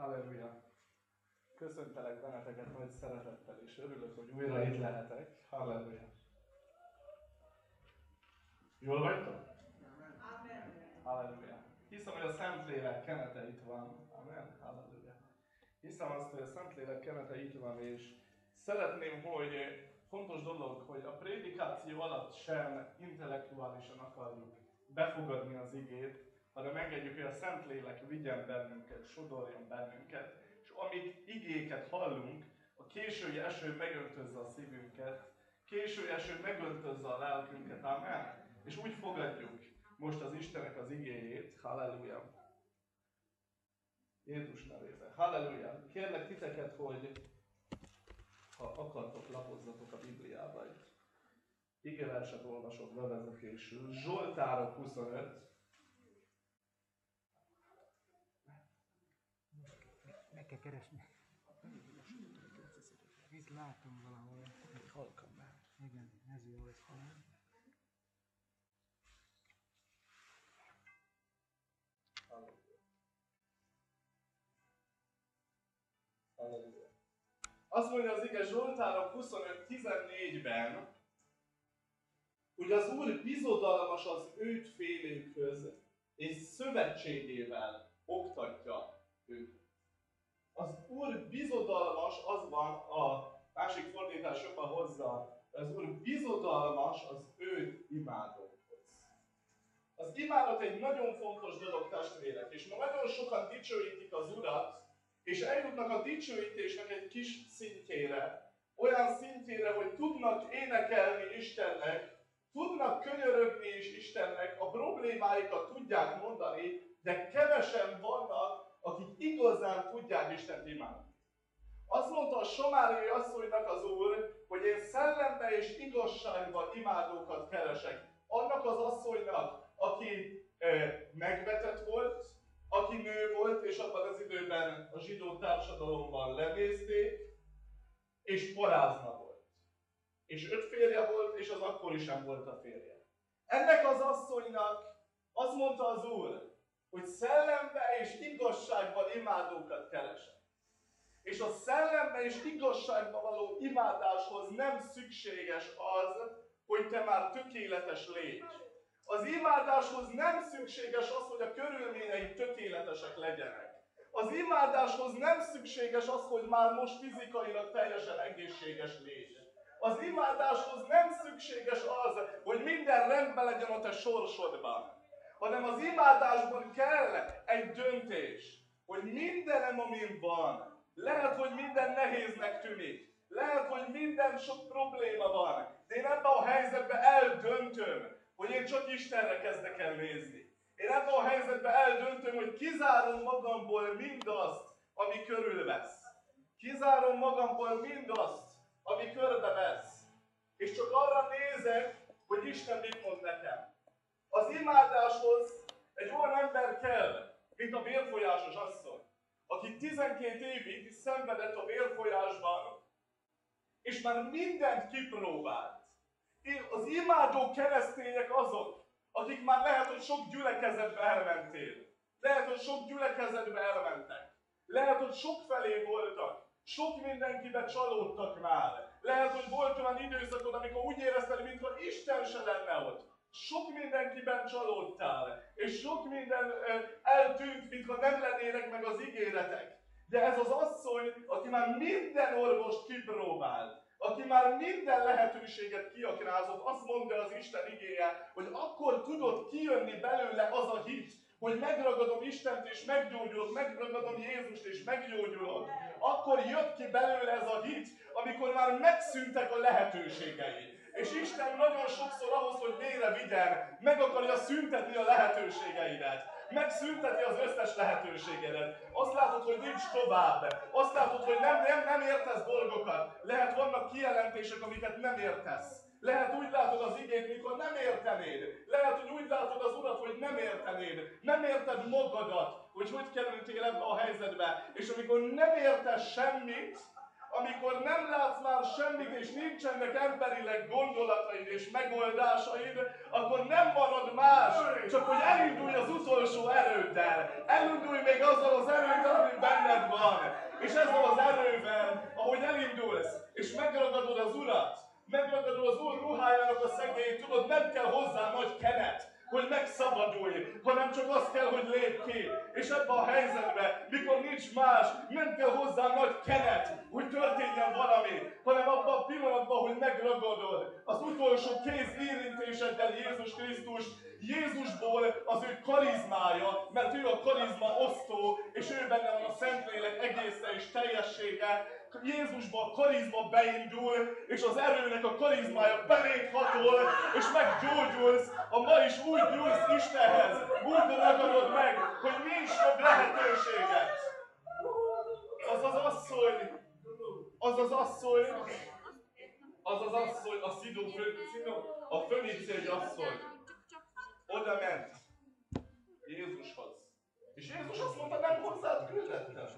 Halleluja. Köszöntelek benneteket nagy szeretettel, és örülök, hogy újra itt lehetek. Halleluja. Jól vagytok? Halleluja. Hiszem, hogy a Szentlélek kenete itt van. Amen. Halleluja. Hiszem azt, hogy a Szentlélek kenete itt van, és szeretném, hogy fontos dolog, hogy a prédikáció alatt sem intellektuálisan akarjuk befogadni az igét, hanem engedjük, hogy a Szentlélek vigyen bennünket, sodorjon bennünket, és amíg igéket hallunk, a késői eső megöntözze a szívünket, késői eső megöntözze a lelkünket, amen? És úgy fogadjuk most az Istenek az igéjét, halleluja. Jézus nevében. Halleluja. Kérlek titeket, hogy ha akartok, lapozzatok a Bibliába egy igeverset olvasok bevezetésül. Zsoltárok 25, kell keresni. Itt látom valahol. Halkan be. Igen, ez jó talán. Halleluja. Azt mondja az ige Zsoltárok 25.14-ben, hogy az Úr bizodalmas az őt félőkhöz, és szövetségével oktatja őt. Az Úr bizodalmas, az van a másik fordítás jobban hozzá, az Úr bizodalmas az őt imádókhoz. Az imádat egy nagyon fontos dolog, testvérek, és ma nagyon sokan dicsőítik az Urat, és eljutnak a dicsőítésnek egy kis szintjére, olyan szintjére, hogy tudnak énekelni Istennek, tudnak könyörögni is Istennek, a problémáikat tudják mondani, de kevesen vannak, akik igazán tudják Istent imádni. Azt mondta a Somáriai asszonynak az Úr, hogy én szellembe és igazságban imádókat keresek. Annak az asszonynak, aki eh, megvetett volt, aki nő volt, és abban az időben a zsidó társadalomban lenézték, és parázna volt. És öt férje volt, és az akkori sem volt a férje. Ennek az asszonynak azt mondta az Úr, hogy szellembe és igazságban imádókat keresek. És a szellembe és igazságban való imádáshoz nem szükséges az, hogy te már tökéletes légy. Az imádáshoz nem szükséges az, hogy a körülményei tökéletesek legyenek. Az imádáshoz nem szükséges az, hogy már most fizikailag teljesen egészséges légy. Az imádáshoz nem szükséges az, hogy minden rendben legyen a te sorsodban, hanem az imádásban kell egy döntés, hogy mindenem, amin van, lehet, hogy minden nehéznek tűnik, lehet, hogy minden sok probléma van, de én ebben a helyzetben eldöntöm, hogy én csak Istenre kezdek el nézni. Én ebben a helyzetben eldöntöm, hogy kizárom magamból mindazt, ami körülvesz. Kizárom magamból mindazt, ami körbevesz. És csak arra nézek, hogy Isten mit mond nekem. Az imádáshoz egy olyan ember kell, mint a vérfolyásos asszony, aki 12 évig szenvedett a vérfolyásban, és már mindent kipróbált. Az imádó keresztények azok, akik már lehet, hogy sok gyülekezetbe elmentél. Lehet, hogy sok gyülekezetbe elmentek. Lehet, hogy sok felé voltak. Sok mindenkibe csalódtak már. Lehet, hogy volt olyan időszakod, amikor úgy érezted, mintha Isten se lenne ott. Sok mindenkiben csalódtál, és sok minden eltűnt, mintha nem lennének meg az ígéretek. De ez az asszony, aki már minden orvost kipróbált, aki már minden lehetőséget kiaknázott, azt mondja az Isten igéje, hogy akkor tudott kijönni belőle az a hit, hogy megragadom Istent és meggyógyulok, megragadom Jézust és meggyógyulok. Akkor jött ki belőle ez a hit, amikor már megszűntek a lehetőségei. És Isten nagyon sokszor ahhoz, hogy mélyre vigyen, meg akarja szüntetni a lehetőségeidet. Megszünteti az összes lehetőségedet. Azt látod, hogy nincs tovább. Azt látod, hogy nem, nem, nem értesz dolgokat. Lehet vannak kijelentések, amiket nem értesz. Lehet úgy látod az igét, mikor nem értenéd. Lehet, hogy úgy látod az Urat, hogy nem értenéd. Nem érted magadat, hogy hogy kerültél ebbe a helyzetbe. És amikor nem értesz semmit, amikor nem látsz már semmit, és nincsenek emberileg gondolataid és megoldásaid, akkor nem marad más, csak hogy elindulj az utolsó erőddel. Elindulj még azzal az erőddel, ami benned van. És ezzel az erővel, ahogy elindulsz, és megragadod az Urat, megragadod az Úr ruhájának a szegélyét, tudod, nem kell hozzá nagy kenet, hogy megszabadulj, hanem csak az kell, hogy lép ki. És ebben a helyzetben, nincs más, nem kell hozzá nagy kenet, hogy történjen valami, hanem abban a pillanatban, hogy megragadod az utolsó kéz érintéseddel Jézus Krisztus, Jézusból az ő karizmája, mert ő a karizma osztó, és ő benne van a Szentlélek egésze és teljessége, Jézusban a karizma beindul, és az erőnek a karizmája beléd hatol, és meggyógyulsz, a ma is úgy nyúlsz Istenhez, úgy ragadod meg, hogy nincs jobb lehetőséget. Az asszony, az az asszony, az az asszony, a Szidó, Szidó a föníciai asszony, oda ment Jézushoz. És Jézus azt mondta, nem hozzád küldettem,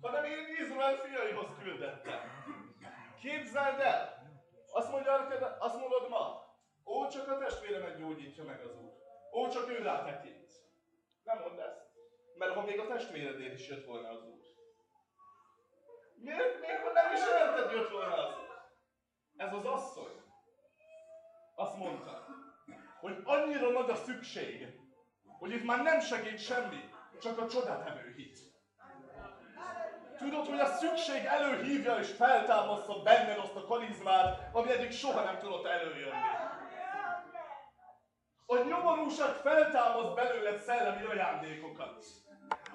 hanem én Izrael fiaihoz küldettem. Képzeld el! Azt, mondja, azt mondod ma, ó, csak a testvéremet gyógyítja meg az Úr. Ó, csak ő rá tekint. Nem mondd ezt. Mert ha még a testvéredért is jött volna az Úr. Miért még ha nem is érted jött volna az Úr? Ez az asszony. Azt mondta, hogy annyira nagy a szükség, hogy itt már nem segít semmi, csak a csodatevő hit. Tudod, hogy a szükség előhívja és feltámasztja benned azt a karizmát, ami eddig soha nem tudott előjönni. A nyomorúság feltámaszt belőled szellemi ajándékokat.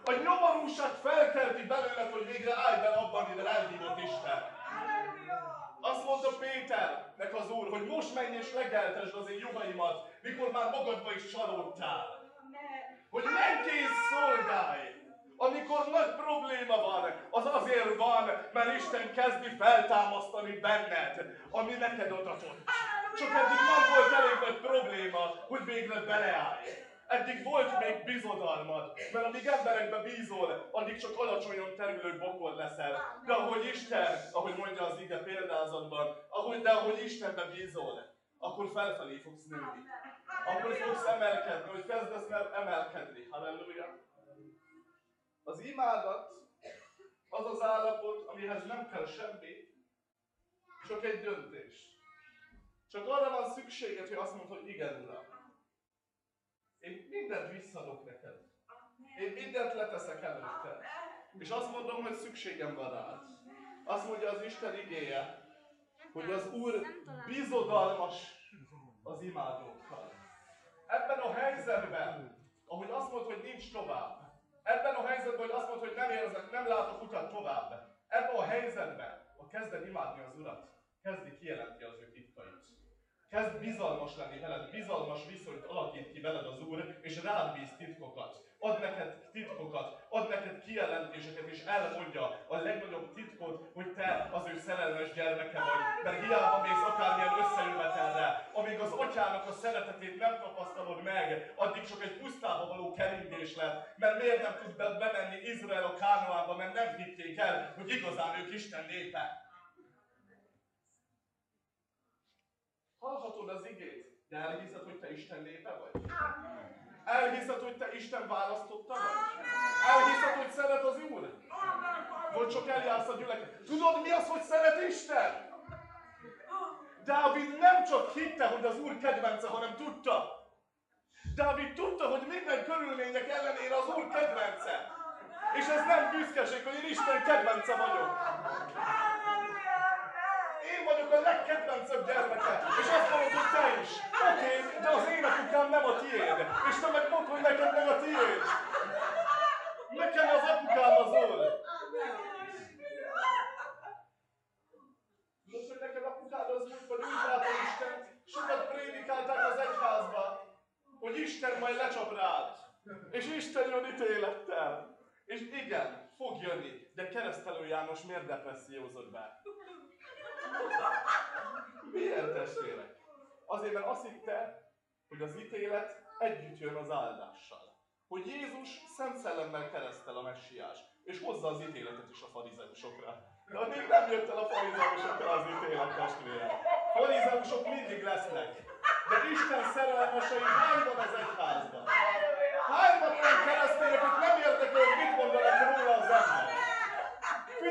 A nyomorúság felkelti belőled, hogy végre állj be abban, mivel elhívott Isten. Azt mondta Péternek az Úr, hogy most menj és legeltesd az én jogaimat, mikor már magadba is csalódtál. Hogy kész szolgálj! Amikor nagy probléma van, az azért van, mert Isten kezdi feltámasztani benned, ami neked adatott. Csak eddig nem volt elég nagy probléma, hogy végre beleállj. Eddig volt még bizodalmad, mert amíg emberekbe bízol, addig csak alacsonyan terülő bokor leszel. De ahogy Isten, ahogy mondja az ige példázatban, ahogy, de ahogy Istenbe bízol, akkor felfelé fogsz nőni. Akkor fogsz emelkedni, hogy kezdesz emelkedni. Halleluja. Az imádat az az állapot, amihez nem kell semmi, csak egy döntés. Csak arra van szükséged, hogy azt mondod, hogy igen, Uram. Én mindent visszadok neked. Én mindent leteszek előtted. És azt mondom, hogy szükségem van rád. Azt mondja az Isten igéje, hogy az Úr bizodalmas az imádókkal. Ebben a helyzetben, ahogy azt mondta, hogy nincs tovább, Ebben a helyzetben, hogy azt mondta, hogy nem érzek, nem látok utat tovább. Ebben a helyzetben, ha kezded imádni az Urat, kezdi kijelenti az ő. Kezd bizalmas lenni veled, bizalmas viszonyt alakít ki veled az Úr, és rád bíz titkokat ad neked titkokat, ad neked kijelentéseket, és elmondja a legnagyobb titkot, hogy te az ő szerelmes gyermeke vagy. Mert hiába mész akármilyen összejövetelre, amíg az atyának a szeretetét nem tapasztalod meg, addig csak egy pusztába való keringés lett. Mert miért nem tud bemenni Izrael a Kánoánba, mert nem hitték el, hogy igazán ők Isten népe. Hallhatod az igét, de elhiszed, hogy te Isten népe vagy? Elhiszed, hogy te Isten választotta vagy? Elhiszed, hogy szeret az Úr? Vagy csak eljársz a gyülekezet? Tudod mi az, hogy szeret Isten? Dávid nem csak hitte, hogy az Úr kedvence, hanem tudta. Dávid tudta, hogy minden körülmények ellenére az Úr kedvence. És ez nem büszkeség, hogy én Isten kedvence vagyok vagyok a legkedvencebb gyermeke, és azt mondod, hogy te is. Oké, de az én apukám nem a tiéd, és te meg mondd, neked meg a tiéd. Nekem az apukám az Úr. Most, hogy neked apukád az vagy úgy látod Isten, sokat prédikálták az egyházba, hogy Isten majd lecsap rád, és Isten jön ítélettel. És igen, fog jönni, de keresztelő János miért depressziózott be? Miért testvérek? Azért, mert azt hitte, hogy az ítélet együtt jön az áldással. Hogy Jézus szent szellemmel keresztel a messiás, és hozza az ítéletet is a farizeusokra. De addig nem jött el a farizeusokra az ítélet testvére. Farizeusok mindig lesznek. De Isten szerelmesei hány van az egyházban? Hány van olyan keresztények, hogy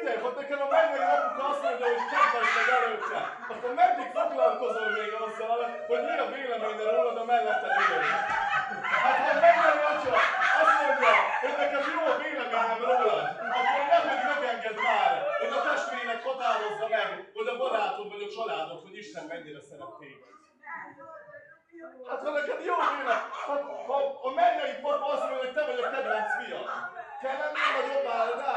minden, hogy nekem a megveri apuka azt mondja, hogy nem vagy meg előtte, akkor meddig foglalkozol még azzal, hogy mi a véleménye rólad a mellette ülő? Hát ha megveri atya azt mondja, hogy nekem jó a véleményem rólad, akkor nem, hogy megenged már, hogy a testvének határozza meg, hogy a barátod vagy a családod, hogy Isten mennyire szeret téged. Hát ha neked jó véle, ha, ha a mennyei pap azt mondja, hogy te vagy a kedvenc fia, te nem áldás,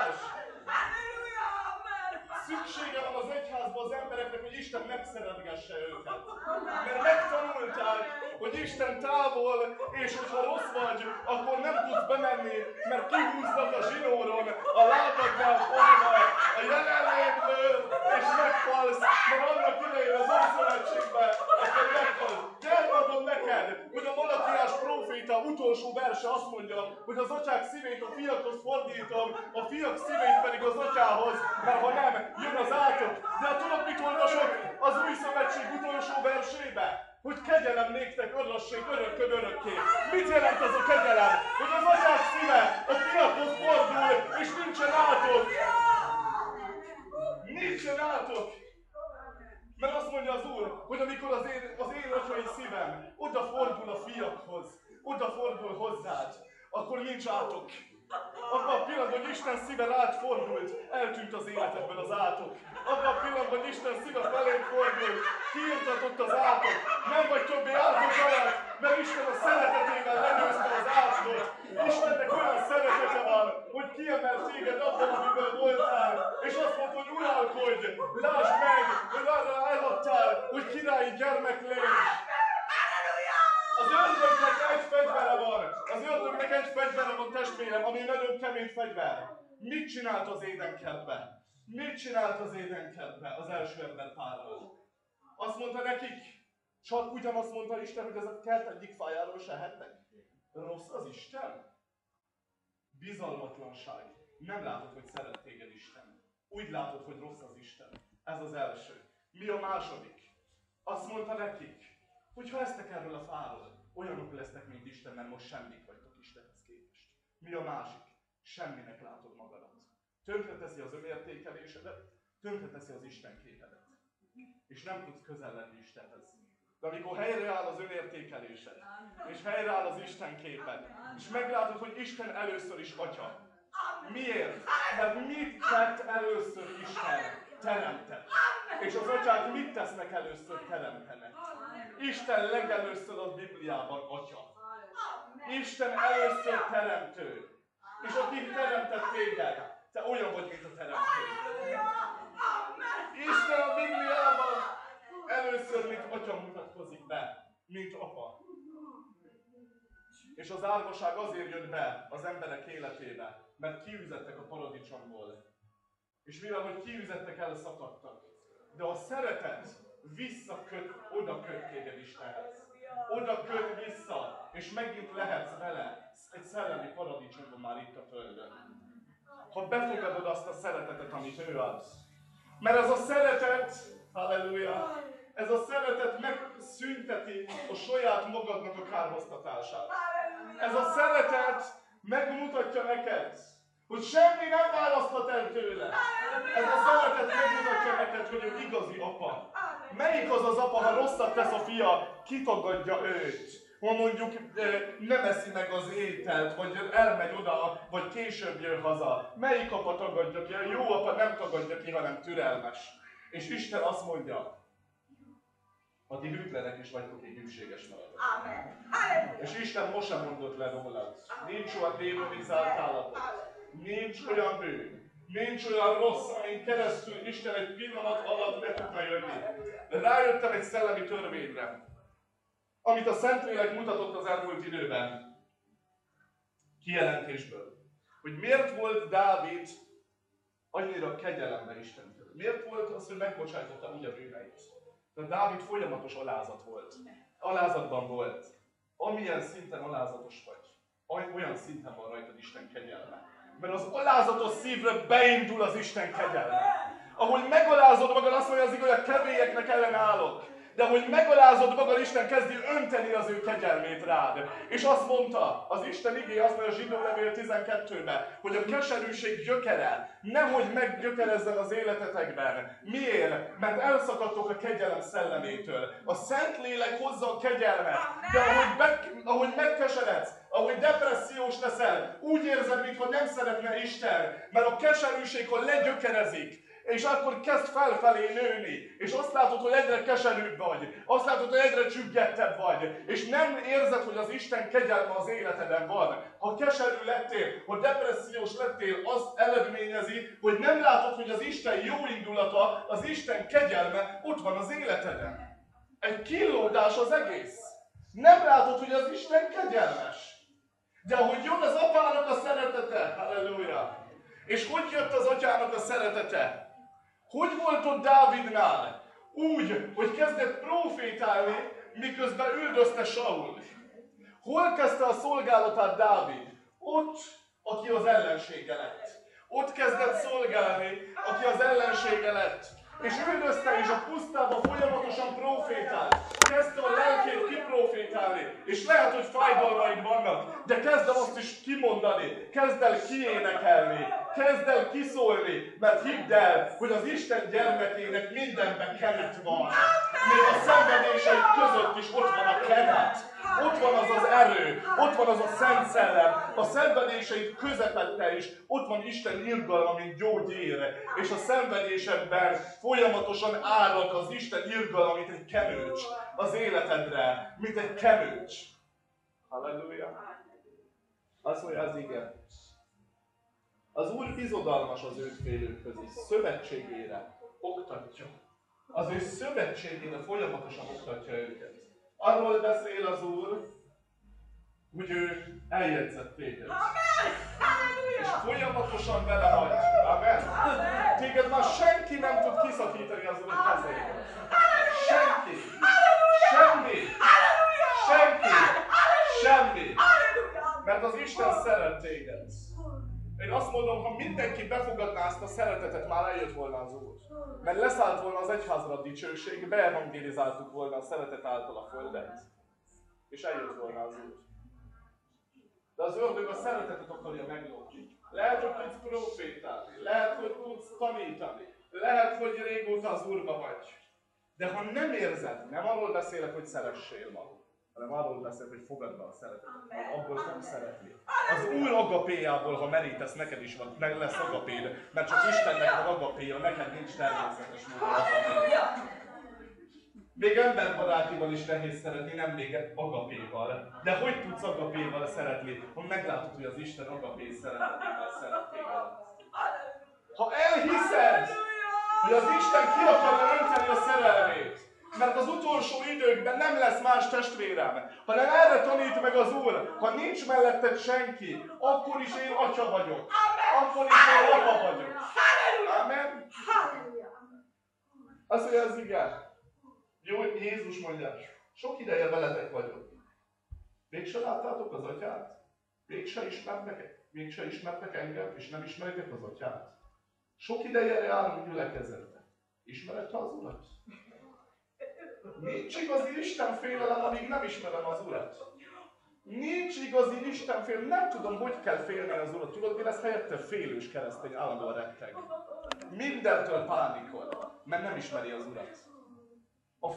az embereknek, hogy Isten megszeretgesse őket. Mert megtanulták, hogy Isten távol, és hogyha rossz vagy, akkor nem tudsz bemenni, mert kihúznak a zsinóron, a lábadnál fogva, a jelenlétből, és meghalsz, mert annak idején az Ószövetségben, akkor meghalsz. De elmondom neked, hogy a Malakiás proféta utolsó verse azt mondja, hogy az atyák szívét a fiakhoz fordítom, a fiak szívét pedig az atyához, mert ha nem, jön az átok. De hát tudod, mit olvasok az új szövetség utolsó versébe? Hogy kegyelem néktek örösség örökkön örökké. Mit jelent az a kegyelem? Hogy az atyák szíve a fiakhoz fordul, és nincsen átok. Nincsen átok. Mert azt mondja az Úr, hogy amikor az én, az én atyai szívem odafordul a fiakhoz, odafordul hozzád, akkor nincs átok. Abban a pillanatban, Isten szíve rád fordult, eltűnt az életedből az átok. Abban a pillanatban, Isten szíve felé fordult, kiirtatott az átok. Nem vagy többé átok alatt, mert Isten a szeretetével legyőzte az átkot. Istennek olyan szeretete van, hogy kiemelt téged abban, amiben voltál, és azt mondta, hogy uralkodj, lásd meg, hogy arra eladtál, hogy királyi gyermek légy. Az ördögnek egy fegyvere van. Az ördögnek egy fegyvere van, testvérem, ami nagyon kemény fegyver. Mit csinált az édenkertbe? Mit csinált az édenkertbe az első ember párral? Azt mondta nekik, csak ugyanazt mondta Isten, hogy ez a kert egyik fájáról se ehetnek. Rossz az Isten? Bizalmatlanság. Nem látod, hogy szeret téged Isten. Úgy látod, hogy rossz az Isten. Ez az első. Mi a második? Azt mondta nekik, hogy ha eztek erről a fáról, olyanok lesznek, mint Isten, mert most semmit vagytok Istenhez képest. Mi a másik? Semminek látod magadat. Tönkreteszi az önértékelésedet, tönkreteszi az Isten képedet. És nem tudsz közel lenni Istenhez. De amikor helyreáll az önértékelésed, és helyreáll az Isten képed, és meglátod, hogy Isten először is Atya. Miért? Mert mit tett először Isten? Teremtett. És az atyák mit tesznek először? Teremtenek. Isten legelőször a Bibliában Atya. Isten először teremtő. És aki teremtett téged, te olyan vagy, mint a teremtő. Isten a Bibliában először, mint Atya mutatkozik be, mint Apa. És az árvaság azért jött be az emberek életébe, mert kiüzettek a paradicsomból. És mivel, hogy kiüzettek, elszakadtak. De a szeretet visszaköt, oda köt téged Istenhez. Oda köt vissza, és megint lehetsz vele egy szellemi paradicsomban már itt a Földön. Ha befogadod azt a szeretetet, amit ő ad. Mert ez a szeretet, halleluja, ez a szeretet megszünteti a saját magadnak a kárhoztatását. Ez a szeretet megmutatja neked, hogy semmi nem választhat el tőle. Ez a szeretet megmutatja neked, hogy ő igazi apa. Melyik az az apa, ha rosszat tesz a fia, kitagadja őt? Ha mondjuk nem eszi meg az ételt, vagy elmegy oda, vagy később jön haza. Melyik apa tagadja ki? A jó apa nem tagadja ki, hanem türelmes. És Isten azt mondja, ha ti hűtlenek is vagytok, én hűséges maradok. Amen. És Isten most sem mondott le rólad. Nincs olyan állatot. Nincs olyan bűn. Nincs olyan rossz, amin keresztül Isten egy pillanat alatt le tudna jönni. De rájöttem egy szellemi törvényre, amit a Szentlélek mutatott az elmúlt időben. Kijelentésből. Hogy miért volt Dávid annyira kegyelembe Istentől? Miért volt az, hogy megbocsájtotta úgy a bűneit? De Dávid folyamatos alázat volt. Alázatban volt. Amilyen szinten alázatos vagy, olyan szinten van rajtad Isten kegyelme. Mert az alázatos szívre beindul az Isten kegyelme. Ahogy megalázod magad, azt mondja az igaz, hogy a kevélyeknek ellenállok. de hogy megalázod magad, Isten kezdi önteni az ő kegyelmét rád. És azt mondta, az Isten igé azt mondja a zsidó levél 12-ben, hogy a keserűség gyökere nehogy meggyökerezzen az életetekben. Miért? Mert elszakadtok a kegyelem szellemétől. A Szentlélek hozza a kegyelmet, de ahogy, be, ahogy megkeseredsz, ahogy depressziós leszel, úgy érzed, mintha nem szeretne Isten, mert a keserűség, ha legyökerezik, és akkor kezd felfelé nőni, és azt látod, hogy egyre keserűbb vagy, azt látod, hogy egyre csüggettebb vagy, és nem érzed, hogy az Isten kegyelme az életeden van. Ha keserű lettél, hogy depressziós lettél, az eredményezi, hogy nem látod, hogy az Isten jó indulata, az Isten kegyelme ott van az életeden. Egy killódás az egész. Nem látod, hogy az Isten kegyelmes. De ahogy jön az apának a szeretete, halleluja, és hogy jött az atyának a szeretete? Hogy volt ott Dávidnál? Úgy, hogy kezdett profétálni, miközben üldözte Saul. Hol kezdte a szolgálatát Dávid? Ott, aki az ellensége lett. Ott kezdett szolgálni, aki az ellensége lett és üldözte, és a pusztába folyamatosan profétál. Kezdte a lelkét kiprofétálni, és lehet, hogy fájdalmaid vannak, de kezd el azt is kimondani, kezd el kiénekelni, kezd el kiszólni, mert hidd el, hogy az Isten gyermekének mindenben kenet van. Még a szenvedéseid között is ott van a kenet. Ott van az az erő, ott van az a Szent Szellem, a szenvedéseid közepette is, ott van Isten irgalma, mint gyógyír, és a szenvedésedben folyamatosan árad az Isten irgalma, mint egy kenőcs az életedre, mint egy kenőcs. Halleluja! Azt mondja az igen. Az Úr bizodalmas az őt félők közé, szövetségére oktatja. Az ő szövetségére folyamatosan oktatja őket. Arról beszél az Úr, hogy ő eljegyzett téged. És folyamatosan vele vagy. Amen. Téged már senki nem tud kiszakítani az Úr kezéből. Senki. Semmi. Senki. Semmi. Mert az Isten szeret téged. Én azt mondom, ha mindenki befogadná ezt a szeretetet, már eljött volna az Úr. Mert leszállt volna az egyházra a dicsőség, beevangelizáltuk volna a szeretet által a földet. És eljött volna az Úr. De az ördög a szeretetet akarja meglopni. Lehet, hogy tudsz profétálni, lehet, hogy tudsz tanítani, lehet, hogy régóta az Úrba vagy. De ha nem érzed, nem arról beszélek, hogy szeressél ma, hanem arról beszélek, hogy fogad be a szeretetet, mert abból fogsz szeretni. Az Úr agapéjából, ha merítesz, neked is van, meg lesz agapéd, mert csak Istennek van agapéja, neked nincs természetes módon még emberbarátival is nehéz szeretni, nem még agapéval. De hogy tudsz agapéval szeretni, ha meglátod, hogy az Isten agapé szeretetével szeret téged? Ha elhiszed, hogy az Isten ki akarja önteni a szerelmét, mert az utolsó időkben nem lesz más testvérem, hanem erre tanít meg az Úr, ha nincs melletted senki, akkor is én atya vagyok. Akkor is én apa vagyok. Amen. Azt mondja az igen. Jó, Jézus mondja, sok ideje veletek vagyok. Mégse láttátok az atyát? Mégse ismertek, mégse ismertek engem, és nem ismeritek az atyát? Sok ideje járunk gyülekezetbe. Ismered az urat? Nincs igazi Isten félelem, amíg nem ismerem az urat. Nincs igazi Isten félelem, nem tudom, hogy kell félni az urat. Tudod, mi lesz helyette? Félős keresztény állandóan retteg. Mindentől pánikol, mert nem ismeri az urat a,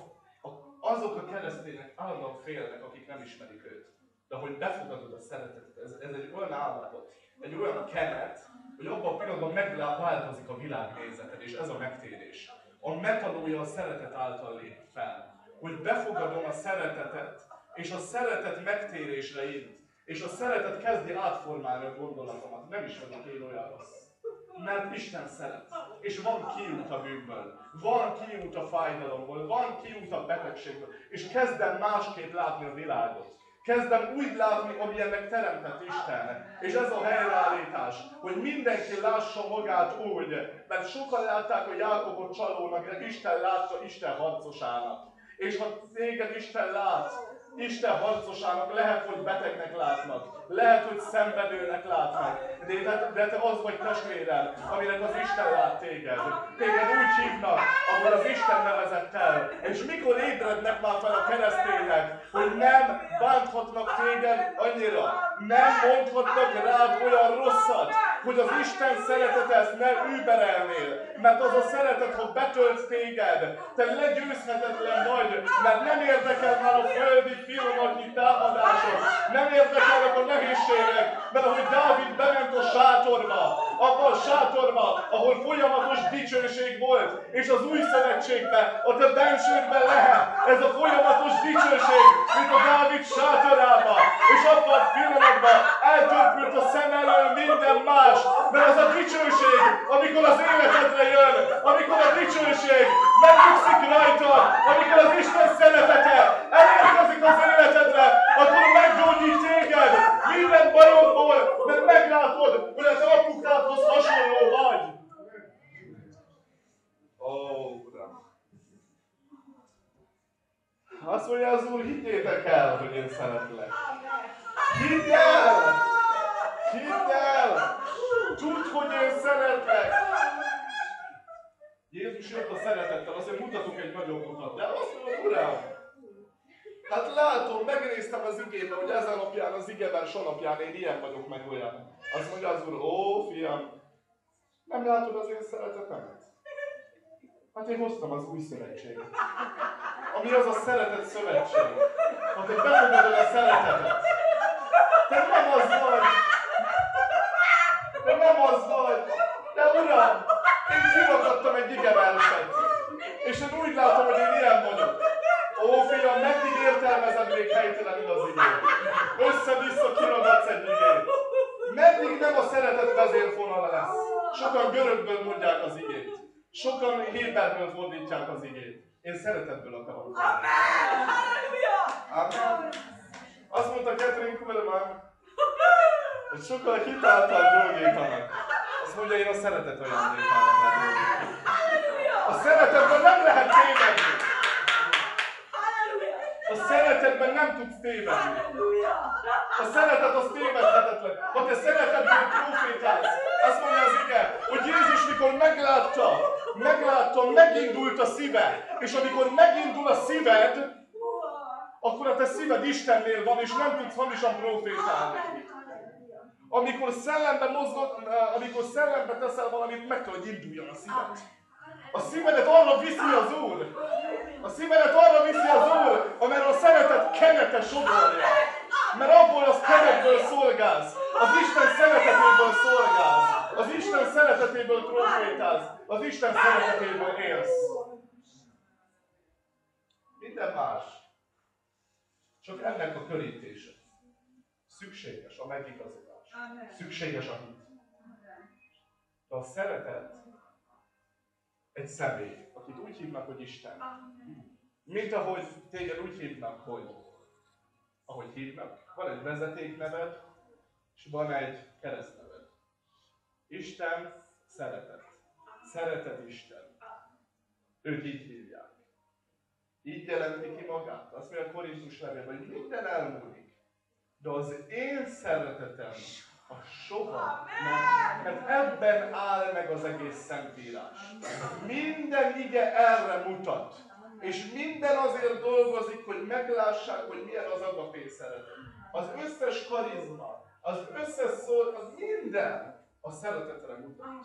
a, azok a keresztények állandóan félnek, akik nem ismerik őt. De hogy befogadod a szeretetet, ez, ez egy olyan állapot, egy olyan kenet, hogy abban a pillanatban megváltozik a világnézeted, és ez a megtérés. A metanója a szeretet által lép fel. Hogy befogadom a szeretetet, és a szeretet megtérésre int. És a szeretet kezdi átformálni a gondolatomat. Nem is vagyok én olyan rossz mert Isten szeret. És van kiút a bűnből, van kiút a fájdalomból, van kiút a betegségből, és kezdem másképp látni a világot. Kezdem úgy látni, amilyennek teremtett Isten. És ez a helyreállítás, hogy mindenki lássa magát úgy, mert sokan látták a Jákobot csalónak, de Isten látta Isten harcosának. És ha téged Isten lát, Isten harcosának lehet, hogy betegnek látnak, lehet, hogy szenvedőnek látnak, de, de, de te az vagy testvérem, aminek az Isten lát téged. Téged úgy hívnak, ahol az Isten nevezett el. És mikor ébrednek már fel a keresztények, hogy nem bánthatnak téged annyira, nem mondhatnak rád olyan rosszat, hogy az Isten szeretete ezt ne überelnél, mert az a szeretet, ha betölt téged, te legyőzhetetlen vagy, mert nem érdekel már a földi pillanatnyi támadások, nem érdekelnek a nehézségek, mert ahogy Dávid bement a sátorba, abban a sátorba, ahol folyamatos dicsőség volt, és az új szövetségben, a te bensődben lehet ez a folyamatos dicsőség, mint a Dávid sátorába, és abban a pillanatban eltömpült a szem elől minden más, mert az a dicsőség, amikor az életedre jön, amikor a dicsőség megnyugszik rajtad, amikor az Isten szeretete elérkezik az életedre, akkor meggyógyít téged minden bajodból, mert meglátod, hogy az apukádhoz hasonló vagy. Ó, oh, Uram! Azt mondja az Úr, higgyétek el, hogy én szeretlek. Hidd el! Hidd el! Tudd, hogy én szeretlek! Jézus jött a szeretettel, azért mutatunk egy nagyobb utat. De azt mondom, Uram, hát látom, megnéztem az igébe, hogy ez alapján, az igevers alapján én ilyen vagyok, meg olyan. Azt mondja az Úr, ó, fiam, nem látod az én szeretetemet? Hát én hoztam az új szövetséget. Ami az a szeretet szövetség. Ha te befogadod a szeretetet, te nem az vagy. Te nem az vagy. De Uram, én kiragadtam egy igeverset. És én úgy látom, hogy én ilyen vagyok. Ó, fiam, meddig értelmezed még helytelenül az igét? Össze-vissza kiragadsz egy igét. Meddig nem a szeretet vezérfonala lesz? Sokan görögből mondják az igét. Sokan héberből fordítják az igét. Én szeretetből akarom. Amen. Azt mondta Catherine Kuhlman, hogy sokkal hitáltal gyógyítanak. Azt mondja, én a szeretet ajándékának A szeretetben nem lehet tévedni. A szeretetben nem tudsz tévedni. A szeretet az tévedhetetlen. Ha te szeretetből profétálsz, azt mondja az ige, hogy Jézus mikor meglátta, meglátta, megindult a szíve. És amikor megindul a szíved, akkor a te szíved Istennél van, és nem tudsz hamisan profétálni. Amikor szellemben mozgod, amikor szellemben teszel valamit, meg kell, hogy induljon a szíved. A szívedet arra viszi az Úr. A szívedet arra viszi az Úr, amelyre a szeretet kenete sodorja. Mert abból az kenetből szolgálsz. Az Isten szeretetéből szolgálsz. Az Isten szeretetéből profétálsz. Az Isten szeretetéből élsz. Minden más. Csak ennek a körítése. Szükséges a megigazolás. Szükséges a hit. De a szeretet egy személy, akit úgy hívnak, hogy Isten. Mint ahogy téged úgy hívnak, hogy ahogy hívnak. Van egy vezetékneved, és van egy keresztneved. Isten szeretet. Szeretet Isten. Őt így hívják. Így jelenti ki magát. Azt mondja a Korintus levél, hogy minden elmúlik. De az én szeretetem a soha nem. Mert ebben áll meg az egész Szentírás. Minden ige erre mutat. És minden azért dolgozik, hogy meglássák, hogy milyen az agapé szeretet. Az összes karizma, az összes szó, az minden a szeretetre mutat.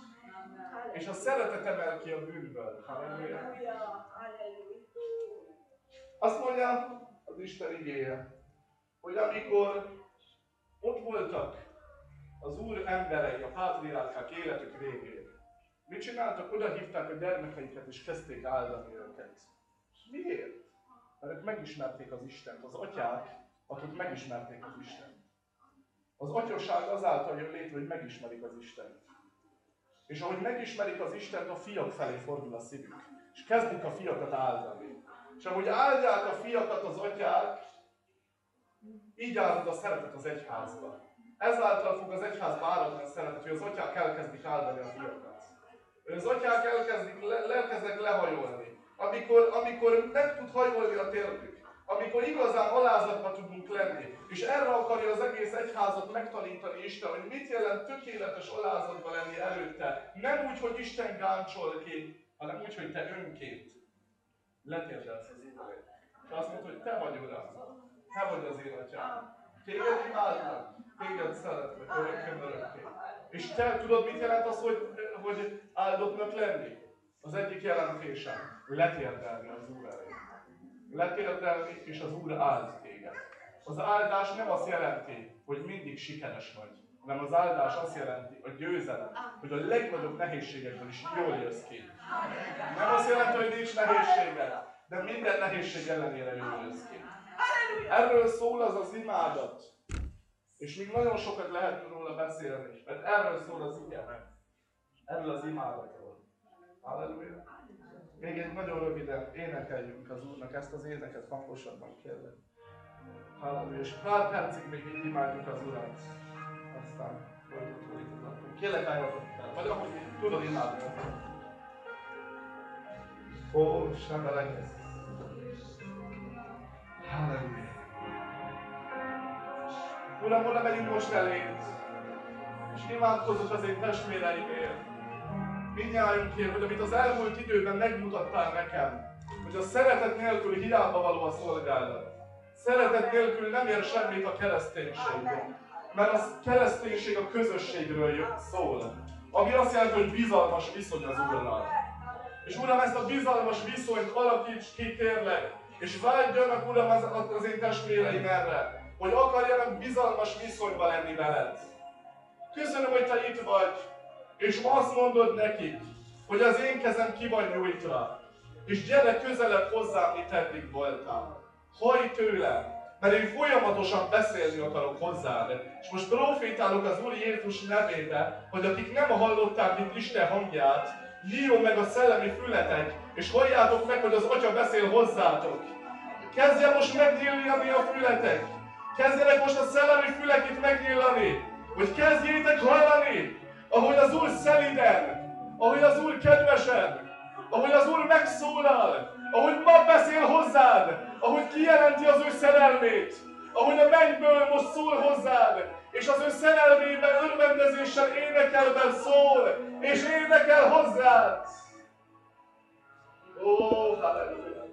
És a szeretet emel ki a bűnből. Halleluja. Azt mondja az Isten igéje, hogy amikor ott voltak az Úr emberei, a pátriárkák életük végén, mit csináltak? Oda hívták a gyermekeiket és kezdték áldani őket. Miért? Mert ők megismerték az Istent, az atyák, akik megismerték az Istent. Az atyaság azáltal jön létre, hogy megismerik az Istent. És ahogy megismerik az Istent, a fiak felé fordul a szívük. És kezdik a fiakat áldani. És ahogy áldják a fiakat az atyák, így áldod a szeretet az egyházba. Ezáltal fog az egyház áradni a szeretet, hogy az atyák elkezdik áldani a fiakat. Az atyák elkezdik, le, elkezdik lehajolni. Amikor, amikor meg tud hajolni a térkük, amikor igazán alázatban tudunk lenni. És erre akarja az egész egyházat megtanítani Isten, hogy mit jelent tökéletes alázatban lenni előtte. Nem úgy, hogy Isten gáncsol ki, hanem úgy, hogy te önként letérdelsz az Úrért. És azt mondod, hogy te vagy Uram, te vagy az én atyám. Téged imádnak, téged szeretlek örökké örökké. És te tudod, mit jelent az, hogy, hogy áldottnak lenni? Az egyik jelentésem, hogy letérdelni az Úr elé. Letérdelni, és az Úr áld téged. Az áldás nem azt jelenti, hogy mindig sikeres vagy, hanem az áldás azt jelenti, hogy győzelem, hogy a legnagyobb nehézségekből is jól jössz ki. Nem azt jelenti, hogy nincs nehézséged, de minden nehézség ellenére jól jössz ki. Erről szól az az imádat. És még nagyon sokat lehet róla beszélni, mert erről szól az ige. Erről az imádatról. Halleluja. Még egy nagyon röviden énekeljünk az Úrnak ezt az éneket hangosabban kérlek. Halleluja. És pár percig még így imádjuk az Urat. Aztán folytatódik az akkor. Kérlek álljatok fel. Vagy ahogy tudod imádni. Ó, Sándalekesz. Halleluja. Uram, oda megyünk most eléd, és imádkozunk az én testvéreimért. Mindjárt hogy amit az elmúlt időben megmutattál nekem, hogy a szeretet nélkül hiába való a szolgálat. Szeretet nélkül nem ér semmit a kereszténység. Mert a kereszténység a közösségről szól. Ami azt jelenti, hogy bizalmas viszony az Úrral. És Uram, ezt a bizalmas viszonyt alakíts ki, kérlek, és vágyjanak, Uram, az, az én testvéreim erre, hogy akarjanak bizalmas viszonyba lenni veled. Köszönöm, hogy Te itt vagy, és azt mondod nekik, hogy az én kezem ki van nyújtva, és gyere közelebb hozzám, mint eddig voltál. Hajj tőlem, mert én folyamatosan beszélni akarok hozzád. És most profétálok az Úr Jézus nevébe, hogy akik nem hallották itt Isten hangját, nyíljon meg a szellemi fületek, és halljátok meg, hogy az Atya beszél hozzátok. Kezdje most megnyílni a fületek. Kezdjenek most a szellemi fülek itt megnyílni, hogy kezdjétek hallani, ahogy az Úr szeliden, ahogy az Úr kedvesen, ahogy az Úr megszólal, ahogy ma beszél hozzád, ahogy kijelenti az ő szerelmét, ahogy a mennyből most szól hozzád, és az ő szerelmében, örvendezéssel énekelben szól, és énekel hozzád. Ó, oh, halleluja!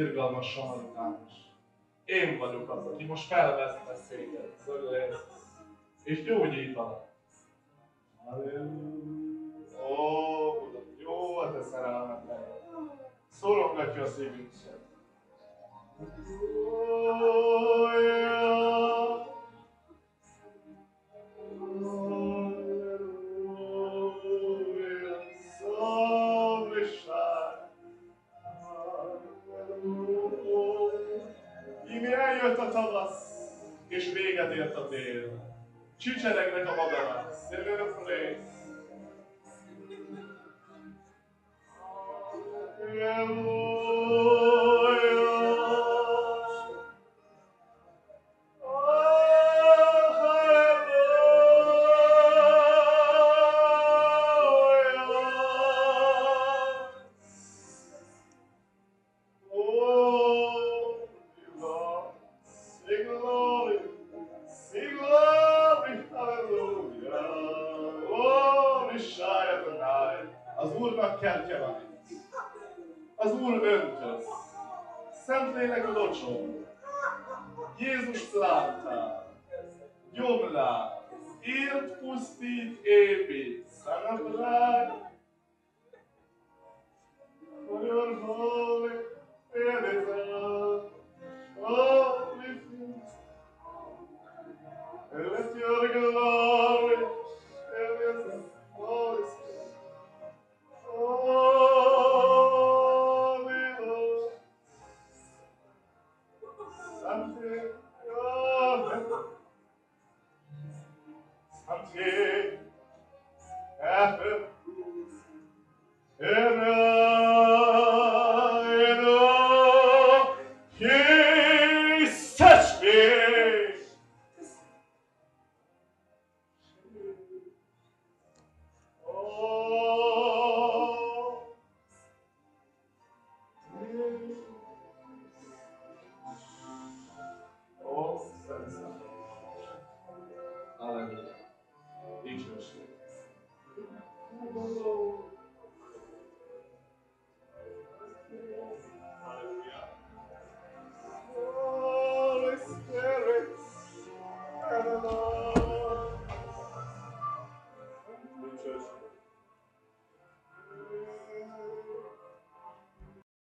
irgalmasan azután is. Én vagyok az, aki most felvesz beszéget, zöglész, és gyógyítanak. Ó, jó hát a te szerelmet Szorongatja a szívünket. Oh, yeah. és véget ért a tél. Csicseregnek a madarak,